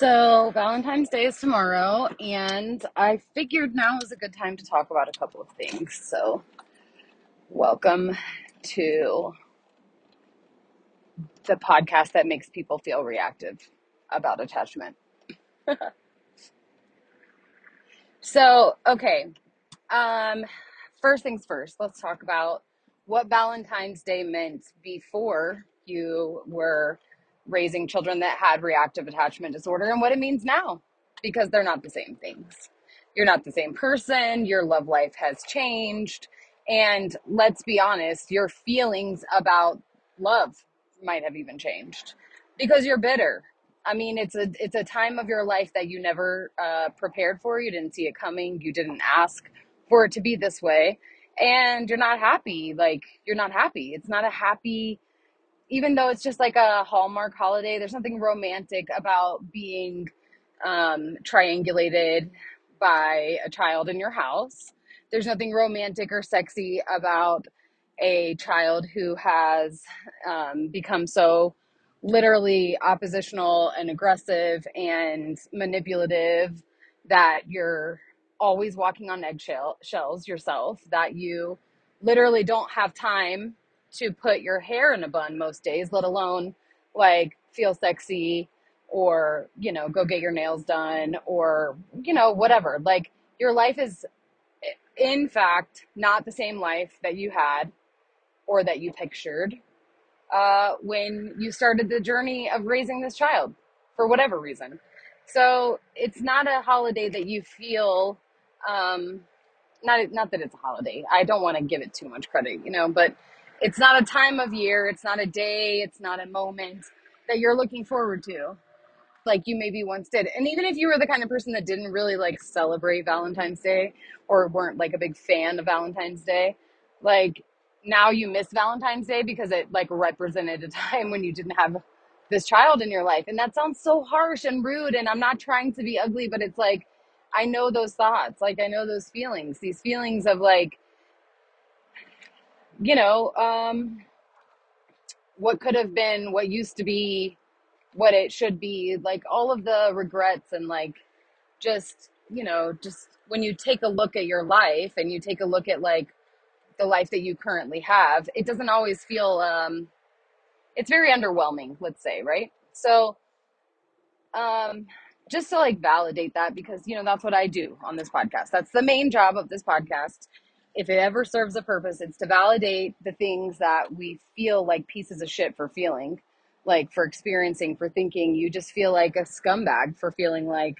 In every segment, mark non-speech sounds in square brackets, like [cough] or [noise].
So, Valentine's Day is tomorrow, and I figured now is a good time to talk about a couple of things. So, welcome to the podcast that makes people feel reactive about attachment. [laughs] so, okay. Um, first things first, let's talk about what Valentine's Day meant before you were raising children that had reactive attachment disorder and what it means now because they're not the same things. You're not the same person, your love life has changed, and let's be honest, your feelings about love might have even changed because you're bitter. I mean, it's a it's a time of your life that you never uh, prepared for. You didn't see it coming. You didn't ask for it to be this way, and you're not happy. Like you're not happy. It's not a happy even though it's just like a Hallmark holiday, there's nothing romantic about being um, triangulated by a child in your house. There's nothing romantic or sexy about a child who has um, become so literally oppositional and aggressive and manipulative that you're always walking on eggshells yourself, that you literally don't have time to put your hair in a bun most days, let alone like feel sexy or, you know, go get your nails done or, you know, whatever. Like your life is, in fact, not the same life that you had or that you pictured uh, when you started the journey of raising this child for whatever reason. So it's not a holiday that you feel, um, not not that it's a holiday. I don't want to give it too much credit, you know, but it's not a time of year, it's not a day, it's not a moment that you're looking forward to like you maybe once did. And even if you were the kind of person that didn't really like celebrate Valentine's Day or weren't like a big fan of Valentine's Day, like now you miss Valentine's Day because it like represented a time when you didn't have this child in your life. And that sounds so harsh and rude and I'm not trying to be ugly, but it's like I know those thoughts. Like I know those feelings. These feelings of like you know, um, what could have been, what used to be, what it should be, like all of the regrets and like just, you know, just when you take a look at your life and you take a look at like the life that you currently have, it doesn't always feel, um, it's very underwhelming, let's say, right? So, um, just to like validate that because, you know, that's what I do on this podcast. That's the main job of this podcast if it ever serves a purpose, it's to validate the things that we feel like pieces of shit for feeling, like for experiencing, for thinking. You just feel like a scumbag for feeling like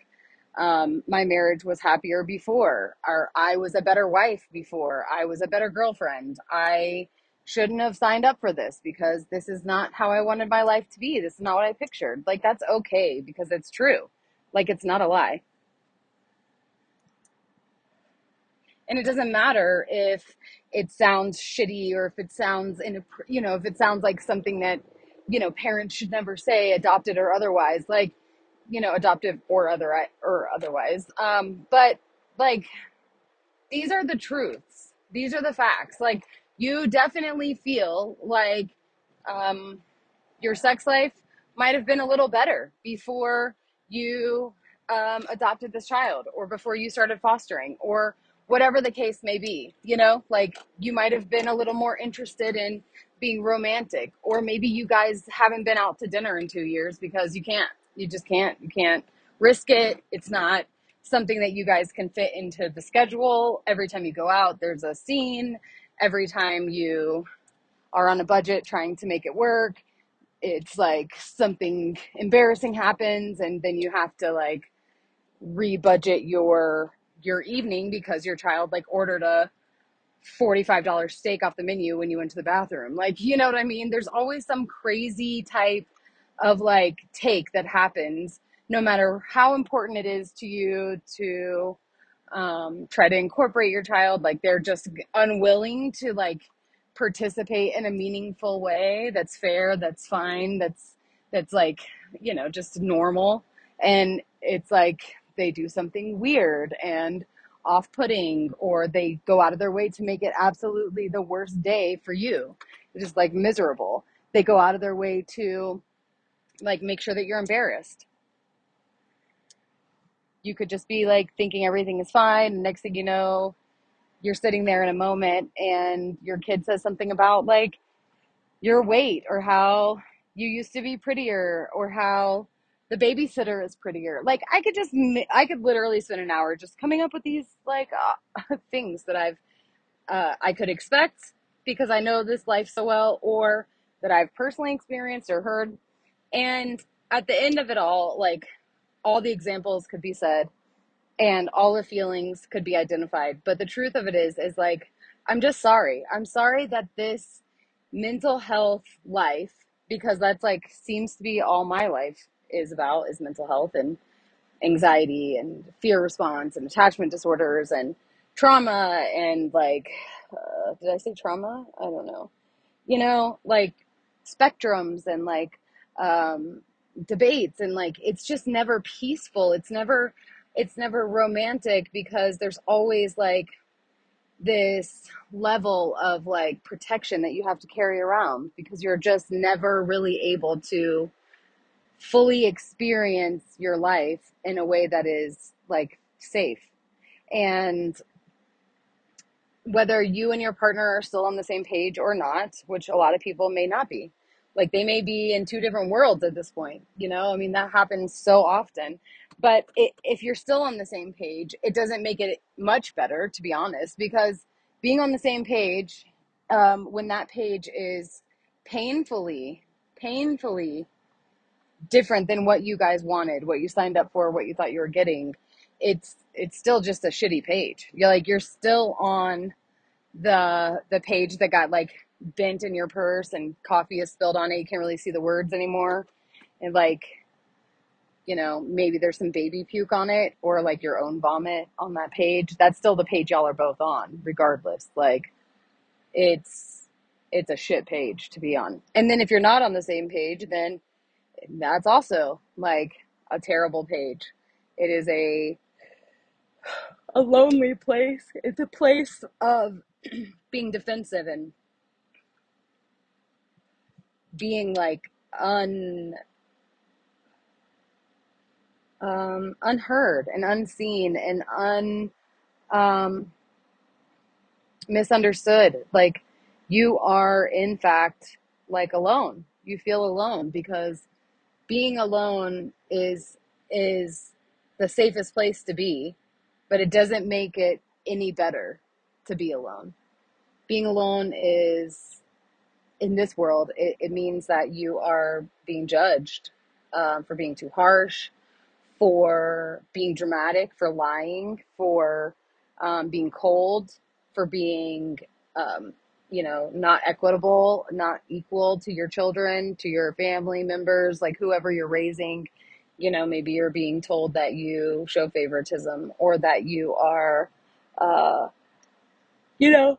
um, my marriage was happier before, or I was a better wife before, I was a better girlfriend. I shouldn't have signed up for this because this is not how I wanted my life to be. This is not what I pictured. Like, that's okay because it's true. Like, it's not a lie. And it doesn't matter if it sounds shitty or if it sounds in you know if it sounds like something that you know parents should never say adopted or otherwise like you know adoptive or other or otherwise. Um but like these are the truths. These are the facts. Like you definitely feel like um your sex life might have been a little better before you um, adopted this child or before you started fostering or whatever the case may be, you know, like you might have been a little more interested in being romantic, or maybe you guys haven't been out to dinner in two years because you can't, you just can't, you can't risk it. It's not something that you guys can fit into the schedule. Every time you go out, there's a scene. Every time you are on a budget trying to make it work, it's like something embarrassing happens, and then you have to like rebudget your your evening because your child like ordered a $45 steak off the menu when you went to the bathroom. Like, you know what I mean? There's always some crazy type of like take that happens no matter how important it is to you to um, try to incorporate your child. Like, they're just unwilling to like participate in a meaningful way that's fair, that's fine, that's, that's like, you know, just normal. And it's like, they do something weird and off putting, or they go out of their way to make it absolutely the worst day for you. It's just like miserable. They go out of their way to like make sure that you're embarrassed. you could just be like thinking everything is fine. And next thing you know, you're sitting there in a moment and your kid says something about like your weight or how you used to be prettier or how the babysitter is prettier. Like I could just, I could literally spend an hour just coming up with these like uh, [laughs] things that I've, uh, I could expect because I know this life so well or that I've personally experienced or heard. And at the end of it all, like all the examples could be said and all the feelings could be identified. But the truth of it is, is like, I'm just sorry. I'm sorry that this mental health life, because that's like seems to be all my life is about is mental health and anxiety and fear response and attachment disorders and trauma and like, uh, did I say trauma? I don't know you know, like spectrums and like um, debates and like it's just never peaceful. It's never it's never romantic because there's always like this level of like protection that you have to carry around because you're just never really able to fully experience your life in a way that is like safe. And whether you and your partner are still on the same page or not, which a lot of people may not be. Like they may be in two different worlds at this point, you know? I mean, that happens so often. But it, if you're still on the same page, it doesn't make it much better, to be honest, because being on the same page, um, when that page is painfully, painfully different than what you guys wanted, what you signed up for, what you thought you were getting, it's it's still just a shitty page. You're like you're still on the the page that got like bent in your purse and coffee is spilled on it. You can't really see the words anymore. And like, you know, maybe there's some baby puke on it or like your own vomit on that page. That's still the page y'all are both on, regardless. Like it's it's a shit page to be on. And then if you're not on the same page, then that's also like a terrible page. It is a [sighs] a lonely place. It's a place of [clears throat] being defensive and being like un um, unheard and unseen and un um, misunderstood. Like you are in fact like alone. You feel alone because being alone is is the safest place to be, but it doesn't make it any better to be alone. Being alone is in this world, it, it means that you are being judged um, for being too harsh, for being dramatic, for lying, for um, being cold, for being, um, you know, not equitable, not equal to your children, to your family members, like whoever you're raising. You know, maybe you're being told that you show favoritism or that you are, uh, you know,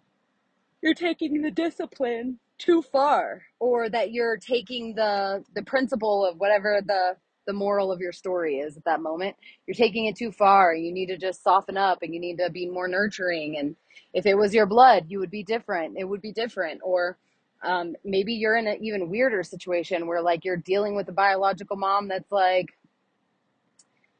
you're taking the discipline too far or that you're taking the the principle of whatever the the moral of your story is at that moment you're taking it too far you need to just soften up and you need to be more nurturing and if it was your blood you would be different it would be different or um, maybe you're in an even weirder situation where like you're dealing with a biological mom that's like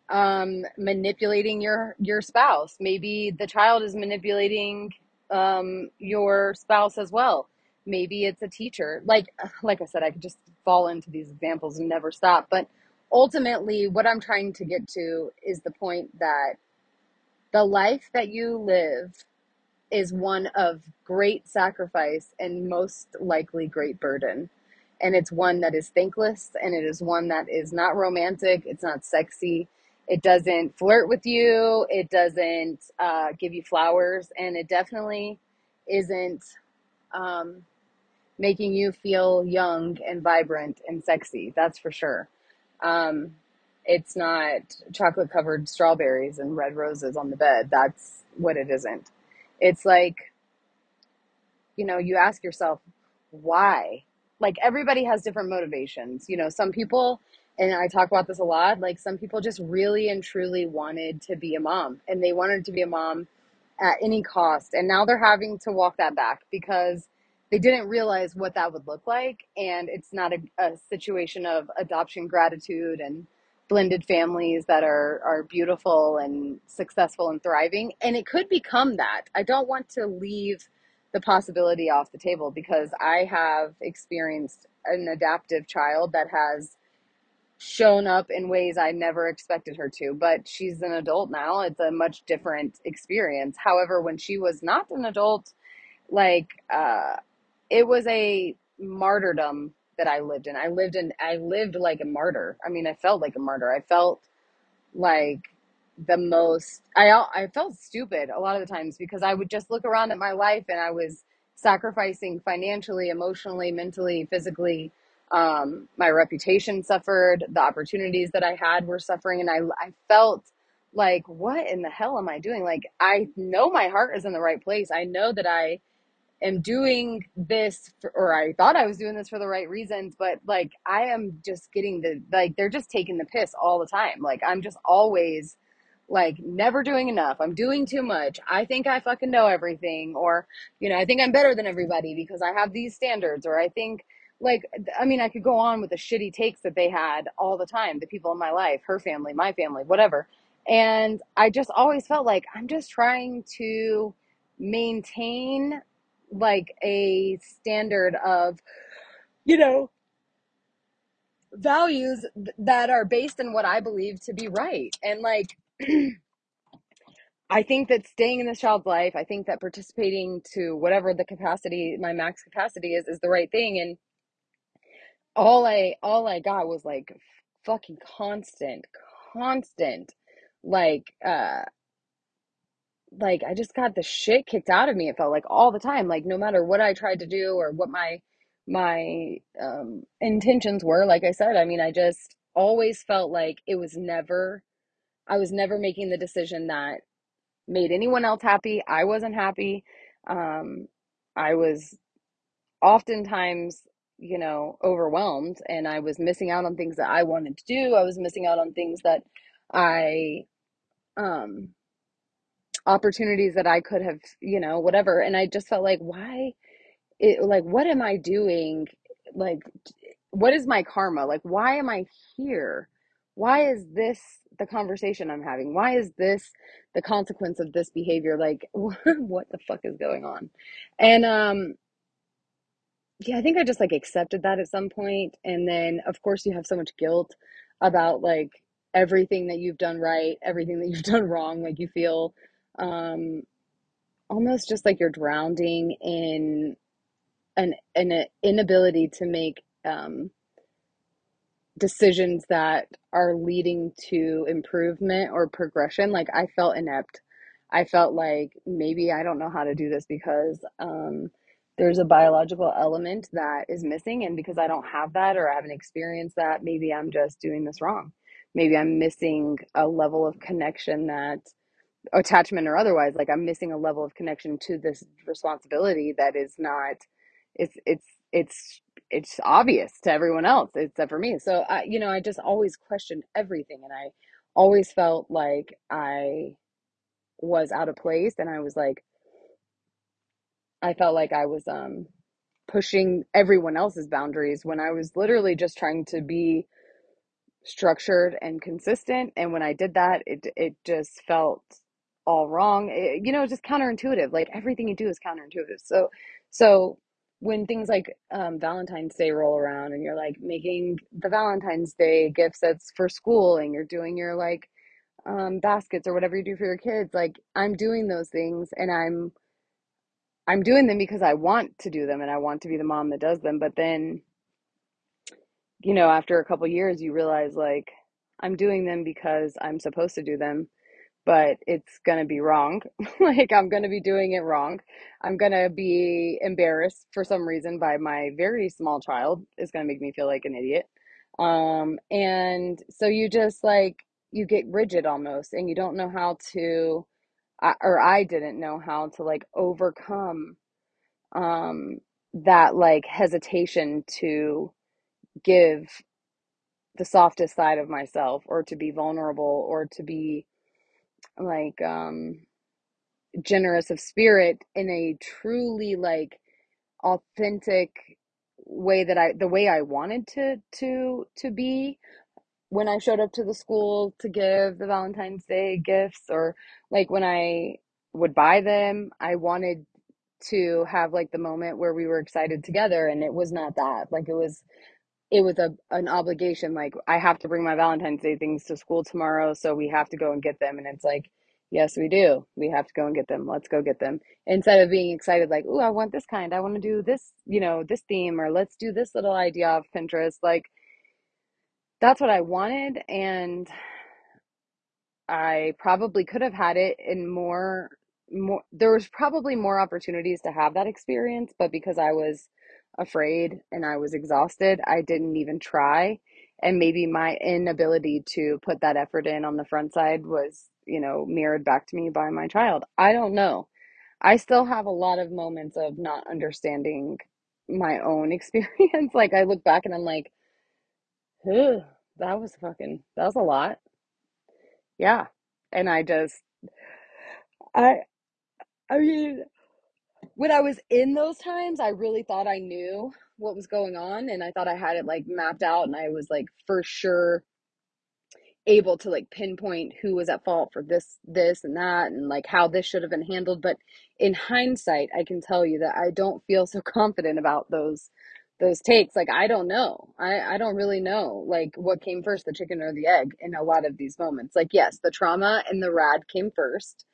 um, manipulating your your spouse maybe the child is manipulating um, your spouse as well. Maybe it's a teacher. Like like I said, I could just fall into these examples and never stop. But ultimately, what I'm trying to get to is the point that the life that you live is one of great sacrifice and most likely great burden. And it's one that is thankless and it is one that is not romantic, it's not sexy, it doesn't flirt with you. It doesn't uh, give you flowers, and it definitely isn't um, making you feel young and vibrant and sexy. That's for sure. Um, it's not chocolate covered strawberries and red roses on the bed. That's what it isn't. It's like, you know, you ask yourself, why? Like everybody has different motivations. You know, some people and I talk about this a lot. Like some people just really and truly wanted to be a mom and they wanted to be a mom at any cost. And now they're having to walk that back because they didn't realize what that would look like. And it's not a, a situation of adoption gratitude and blended families that are are beautiful and successful and thriving. And it could become that. I don't want to leave the possibility off the table because i have experienced an adaptive child that has shown up in ways i never expected her to but she's an adult now. It's a much different experience. However when she was not an adult like uh it was a martyrdom that I lived in. I lived in I lived like a martyr. I mean, I felt like a martyr. I felt like the most I I felt stupid a lot of the times because I would just look around at my life and I was sacrificing financially, emotionally, mentally, physically. Um, my reputation suffered. The opportunities that I had were suffering, and I I felt like what in the hell am I doing? Like I know my heart is in the right place. I know that I am doing this for, or I thought I was doing this for the right reasons, but like I am just getting the like they're just taking the piss all the time. Like I'm just always like never doing enough. I'm doing too much. I think I fucking know everything or you know, I think I'm better than everybody because I have these standards or I think like I mean, I could go on with the shitty takes that they had all the time, the people in my life, her family, my family, whatever. And I just always felt like I'm just trying to maintain like a standard of you know values that are based in what i believe to be right. And like [clears throat] i think that staying in this child's life i think that participating to whatever the capacity my max capacity is is the right thing. And all i all i got was like fucking constant constant like uh like I just got the shit kicked out of me. It felt like all the time, like no matter what I tried to do or what my my um intentions were, like I said, I mean, I just always felt like it was never I was never making the decision that made anyone else happy. I wasn't happy. Um I was oftentimes, you know, overwhelmed and I was missing out on things that I wanted to do. I was missing out on things that I um opportunities that I could have, you know, whatever. And I just felt like, why, it, like, what am I doing? Like, what is my karma? Like, why am I here? Why is this the conversation I'm having? Why is this the consequence of this behavior? Like, [laughs] what the fuck is going on? And, um, yeah, I think I just like accepted that at some point. And then, of course, you have so much guilt about like everything that you've done right, everything that you've [laughs] done wrong. Like, you feel, um, almost just like you're drowning in an an inability to make um, decisions that are leading to improvement or progression. Like I felt inept. I felt like maybe I don't know how to do this because um, there's a biological element that is missing, and because I don't have that or I haven't experienced that, maybe I'm just doing this wrong. Maybe I'm missing a level of connection that attachment or otherwise like i'm missing a level of connection to this responsibility that is not it's it's it's it's obvious to everyone else except for me. So i you know i just always questioned everything and i always felt like i was out of place and i was like i felt like i was um pushing everyone else's boundaries when i was literally just trying to be structured and consistent and when i did that it it just felt all wrong it, you know just counterintuitive like everything you do is counterintuitive. So so when things like um, valentine's day roll around and you're like making the valentine's day gift sets for school and you're doing your like um, baskets or whatever you do for your kids like i'm doing those things and i'm i'm doing them because i want to do them and i want to be the mom that does them. But then you know after a couple years you realize like i'm doing them because i'm supposed to do them but it's going to be wrong. [laughs] like, I'm going to be doing it wrong. I'm going to be embarrassed for some reason by my very small child. It's going to make me feel like an idiot. Um, and so you just like, you get rigid almost, and you don't know how to, or I didn't know how to like overcome um, that like hesitation to give the softest side of myself or to be vulnerable or to be like um generous of spirit in a truly like authentic way that I the way I wanted to to to be when I showed up to the school to give the Valentine's Day gifts or like when I would buy them, I wanted to have like the moment where we were excited together and it was not that. Like it was it was a an obligation like I have to bring my Valentine's Day things to school tomorrow, so we have to go and get them and it's like yes, we do. We have to go and get them. Let's go get them. Instead of being excited like, oh I want this kind. I want to do this, you know, this theme or let's do this little idea of Pinterest." Like that's what I wanted and I probably could have had it in more more there was probably more opportunities to have that experience, but because I was afraid and I was exhausted, I didn't even try. And maybe my inability to put that effort in on the front side was, you know, mirrored back to me by my child. I don't know. I still have a lot of moments of not understanding my own [laughs] experience. Like I look back and I'm like, that was fucking, that was a lot. Yeah. And I just, I, I mean, when I was in those times, I really thought I knew what was going on and I thought I had it like mapped out and I was like for sure able to like pinpoint who was at fault for this this and that and like how this should have been handled. But in hindsight I can tell you that I don't feel so [laughs] confident about those those takes. Like I don't know. I I don't really know like what came first the chicken or the egg in a lot of these moments. Like yes the trauma and the rad came first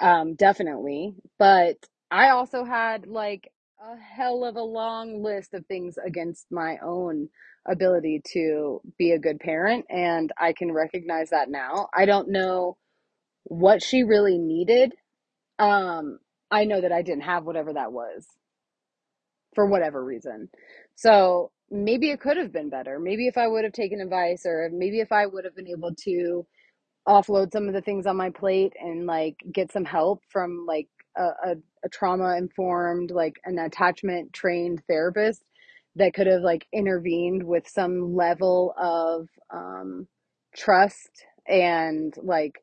um, definitely. But I also had like a hell of a long list of things against my own ability to be a good parent. And I can recognize that now. I don't know what she really needed. Um, I know that I didn't have whatever that was for whatever reason. So maybe it could have been better. Maybe if I would have taken advice or maybe if I would have been able to offload some of the things on my plate and like get some help from like a, a, a trauma informed like an attachment trained therapist that could have like intervened with some level of um, trust and like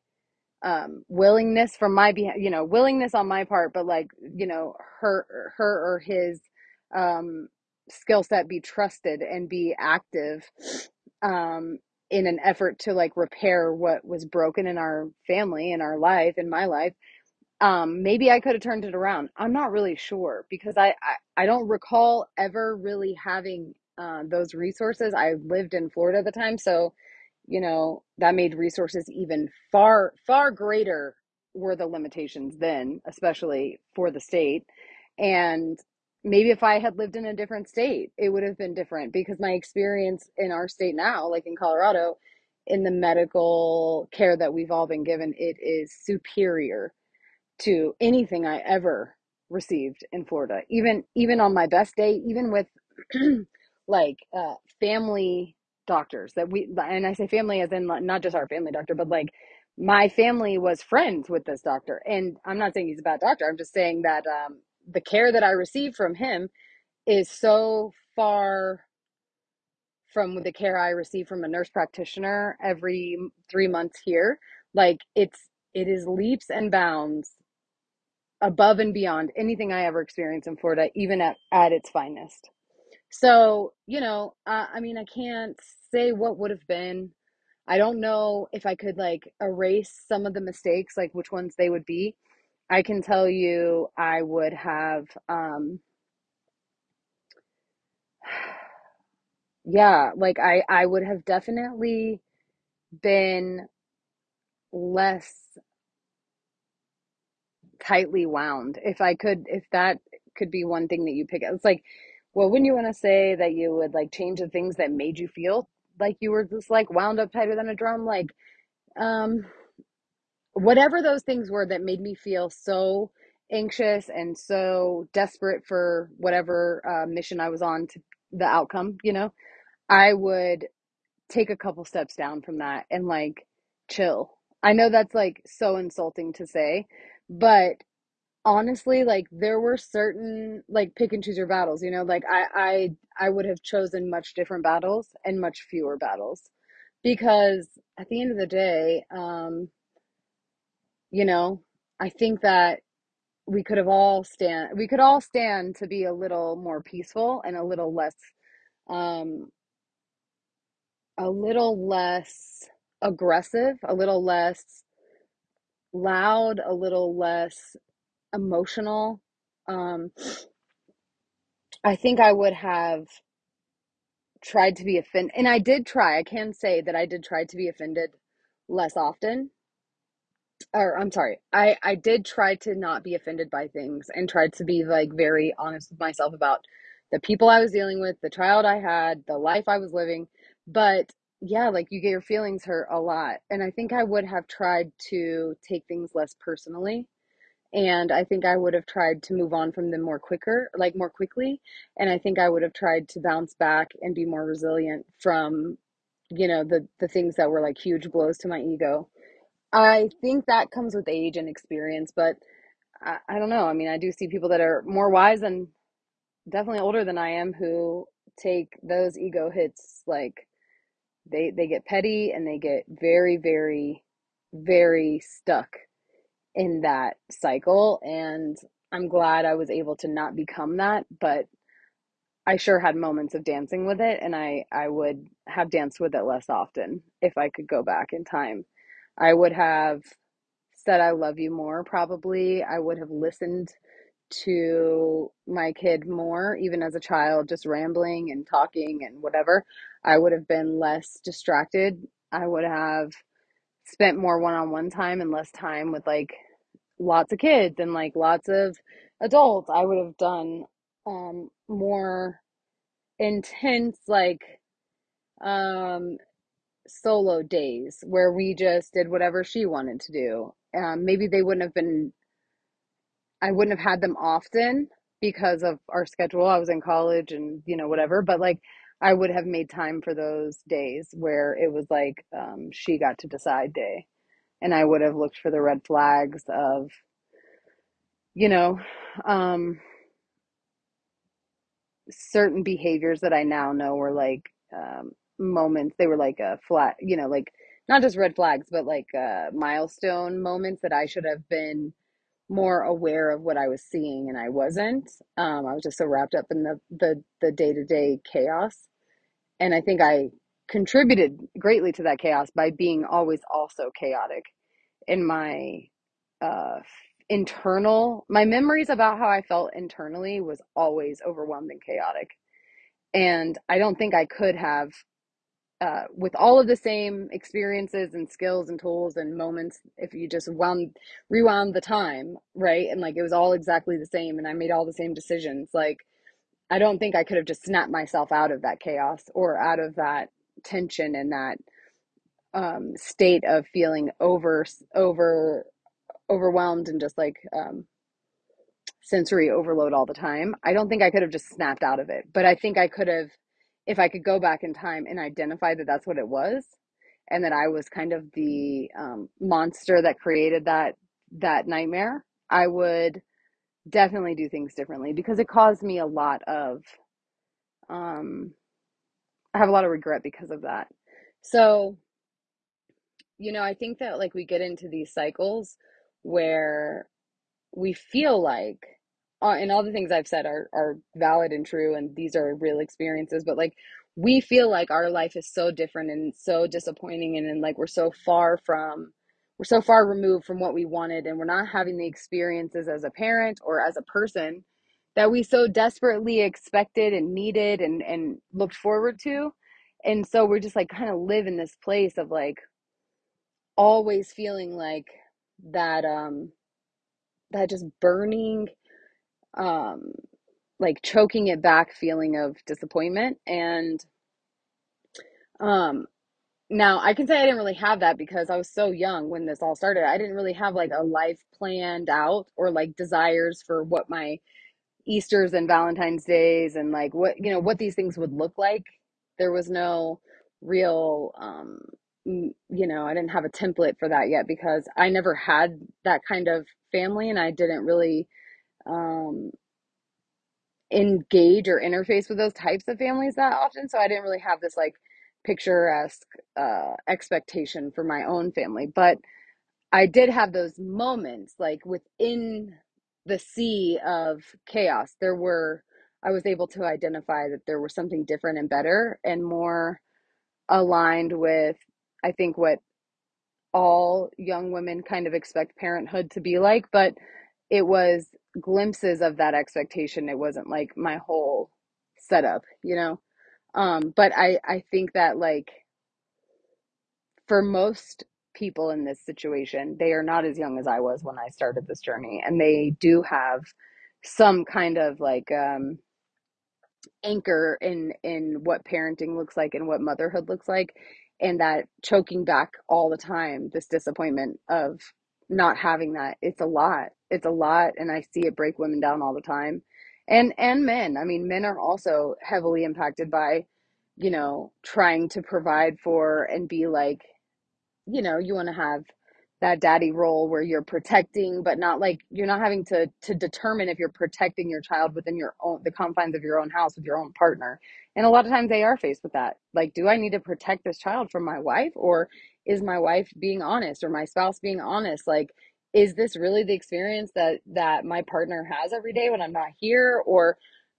um, willingness from my behalf, you know, willingness on my part, but like, you know, her, her or his, um, skill set be trusted and be active, um, in an effort to like repair what was broken in our family, in our life, in my life. Um, maybe I could have turned it around. I'm not really sure because I, I, I don't recall ever really having, uh, those resources. I lived in Florida at the time. So, you know, that made resources even far, far greater were the limitations then, especially for the state. And maybe if I had lived in a different state, it would have been different because my experience in our state now, like in Colorado, in the medical care that we've all been given, it is superior to anything I ever received in Florida. Even even on my best day, even with [clears throat] like uh, family doctors that we and I say family as in not just our family doctor, but like my family was friends with this doctor. And I'm not saying he's a bad doctor. I'm just saying that um, the care that I received from him is so far from the care I receive from a nurse practitioner every three months here. Like it's it is leaps and bounds above and beyond anything I ever experienced in Florida, even at, at its finest. So, you know, uh, I mean, I can't say what would have been. I don't know if I could like erase some of the mistakes, like which ones they would be. I can tell you I would have, um, [sighs] yeah, like I, I would have definitely been less tightly wound. If I could, if that could be one thing that you pick, it's like, well, wouldn't you want to say that you would like change the things that made you feel like you were just like wound up tighter than a drum? Like, um, whatever those things were that made me feel so anxious and so desperate for whatever uh, mission I was on to the outcome, you know, I would take a couple steps down from that and like chill. I know that's like so insulting to say, but honestly like there were certain like pick and choose your battles you know like i i i would have chosen much different battles and much fewer battles because at the end of the day um you know i think that we could have all stand we could all stand to be a little more peaceful and a little less um a little less aggressive, a little less loud, a little less emotional. Um, I think I would have tried to be offended, and I did try. I can say that I did try to be offended less often. Or I'm sorry, I I did try to not be offended by things and tried to be like very honest with myself about the people I was dealing with, the child I had, the life I was living. But yeah, like you get your feelings hurt a lot, and I think I would have tried to take things less personally and I think I would have tried to move on from them more quicker, like more quickly. And I think I would have tried to bounce back and be more resilient from, you know, the the things that were like huge blows to my ego. I think that comes with age and experience, but I, I don't know. I mean, I do see people that are more wise and definitely older than I am who take those ego hits like they they get petty and they get very very very stuck in that cycle and I'm glad I was able to not become that, but I sure had moments of dancing with it and I I would have danced with it less often if I could go back in time. I would have said I love you more probably. I would have listened to my kid more even as a child just rambling and talking and whatever. I would have been less distracted. I would have spent more one-on-one time and less time with like lots of kids and like lots of adults, I would have done um, more intense, like um, solo days where we just did whatever she wanted to do. Um, maybe they wouldn't have been, I wouldn't have had them often because of our schedule. I was in college and, you know, whatever, but like I would have made time for those days where it was like um, she got to decide day. And I would have looked for the red flags of, you know, um, certain behaviors that I now know were like um, moments. They were like a flat, you know, like not just red flags, but like uh, milestone moments that I should have been more aware of what I was seeing, and I wasn't. Um, I was just so wrapped up in the the the day to day chaos, and I think I contributed greatly to that chaos by being always also chaotic in my uh internal my memories about how I felt internally was always overwhelmed and chaotic and I don't think I could have, uh, with all of the same experiences and skills and tools and moments, if you just wound, rewound the time, right? And like it was all exactly the same and I made all the same decisions. Like, I don't think I could have just snapped myself out of that chaos or out of that tension and that um, state of feeling over, over, overwhelmed and just like um, sensory overload all the time. I don't think I could have just snapped out of it, but I think I could have, if I could go back in time and identify that that's what it was, and that I was kind of the um, monster that created that that nightmare. I would definitely do things differently because it caused me a lot of, um, I have a lot of regret because of that. So, you know, I think that like we get into these cycles where we feel like uh, and all the things I've said are are valid and true and these are real experiences but like we feel like our life is so different and so disappointing and, and like we're so far from we're so far removed from what we wanted and we're not having the experiences as a parent or as a person that we so desperately expected and needed and and looked forward to. And so we're just like kind of live in this place of like always feeling like that um that just burning um like choking it back feeling of disappointment and um now I can say I didn't really have that because I was so young when this all started. I didn't really have like a life planned out or like desires for what my Easter's and Valentine's days and like what you know what these things would look like. There was no real um you know, I didn't have a template for that yet because I never had that kind of family and I didn't really um engage or interface with those types of families that often. So I didn't really have this like picturesque uh, expectation for my own family. But I did have those moments like within the sea of chaos. There were, I was able to identify that there was something different and better and more aligned with I think what all young women kind of expect parenthood to be like, but it was glimpses of that expectation. It wasn't like my whole setup, you know? Um, but I, I think that like for most people in this situation, they are not as young as I was when I started this journey, and they do have some kind of like um, anchor in in what parenting looks like and what motherhood looks like, and that choking back all the time, this disappointment of not having that. It's a lot. It's a lot, and I see it break women down all the time, and and men. I mean, men are also heavily impacted by you know trying to provide for and be like you know, you want to have that daddy role where you're protecting, but not like you're not having to to determine if you're protecting your child within your own the confines of your own house with your own partner. And a lot of times they are faced with that. Like, do I need to protect this child from my wife or is my wife being honest or my spouse being honest? Like, is this really the experience that that my partner has every day when I'm not here or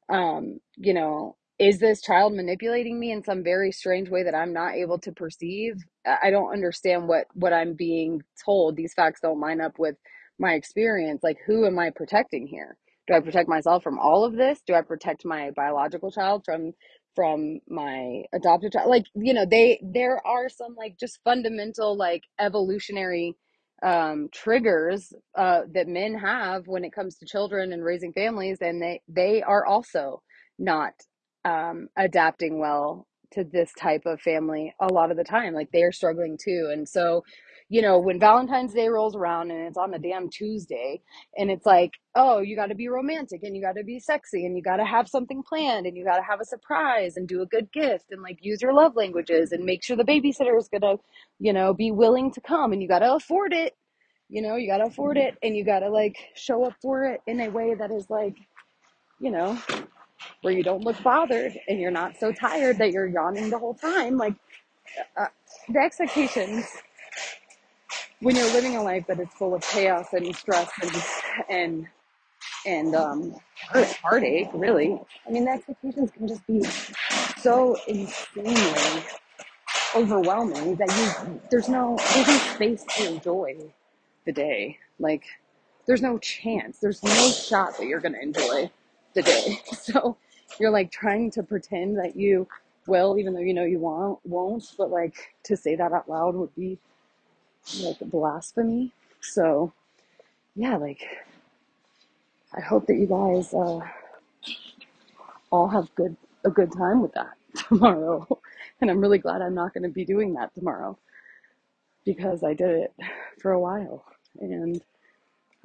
um, you know, is this child manipulating me in some very strange way that I'm not able to perceive? I don't understand what what I'm being told. These facts don't line up with my experience. Like who am I protecting here? Do I protect myself from all of this? Do I protect my biological child from from my adopted child? Like, you know, they there are some like just fundamental like evolutionary um triggers uh that men have when it comes to children and raising families and they they are also not um, adapting well to this type of family a lot of the time. Like they are struggling too. And so, you know, when Valentine's Day rolls around and it's on a damn Tuesday and it's like, oh, you got to be romantic and you got to be sexy and you got to have something planned and you got to have a surprise and do a good gift and like use your love languages and make sure the babysitter is going to, you know, be willing to come and you got to afford it. You know, you got to afford it and you got to like show up for it in a way that is like, you know, where you don't look bothered and you're not so tired that you're yawning the whole time. Like uh, the expectations when you're living a life that is full of chaos and stress and and and um, heartache, really. I mean, the expectations can just be so insanely overwhelming that you there's no there's no space to enjoy the day. Like there's no chance, there's no shot that you're gonna enjoy the day. [laughs] So you're like trying to pretend that you will, even though you know you won't won't, but like to say that out loud would be like blasphemy. So yeah, like I hope that you guys uh, all have good a good time with that [laughs] tomorrow. And I'm really glad I'm not going to be doing that tomorrow because I did it for a while. And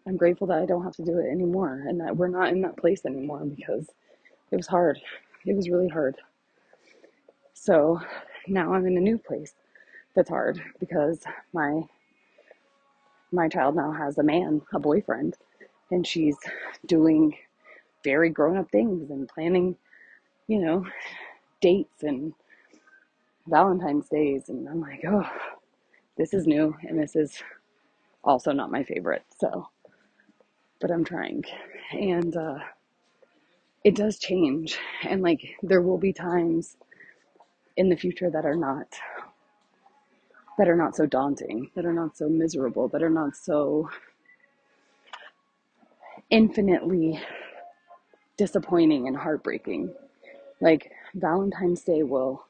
I'm grateful that I don't have to do it anymore and that we're not in that place anymore because it was hard. It was really hard. So now I'm in a new place that's hard because my my child now has a man, a boyfriend, and she's doing very grown up things and planning, you know, dates and Valentine's days and I'm like, "Oh, this is new and this is also not my favorite." So, but I'm trying. And uh it does change and like there will be times in the future that are not that are not so daunting that are not so miserable that are not so infinitely disappointing and heartbreaking. Like valentine's day will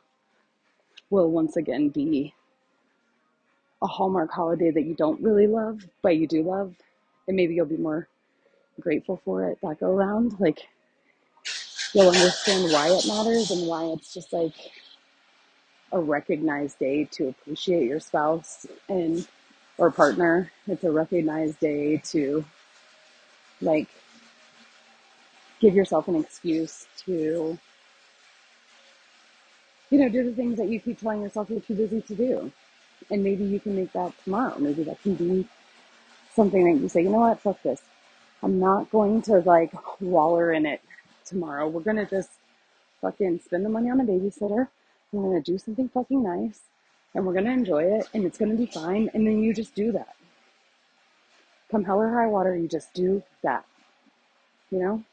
will once again be a hallmark holiday that you don't really love but you do love and maybe you'll be more grateful for it that go around. Like you'll understand why it matters and why it's just like a recognized day to appreciate your spouse and or partner. It's a recognized day to like give yourself an excuse to you know do the things that you keep telling yourself you're too busy to do. And maybe you can make that tomorrow. Maybe that can be something that you say, you know what, fuck this. I'm not going to like waller in it tomorrow. We're gonna just fucking spend the money on a babysitter. We're gonna do something fucking nice and we're gonna enjoy it and it's gonna be fine. And then you just do that. Come hell or high water, you just do that. You know?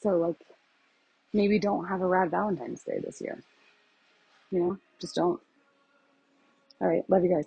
So like maybe don't have a rad Valentine's Day this year. You know, just don't. All right. Love you guys.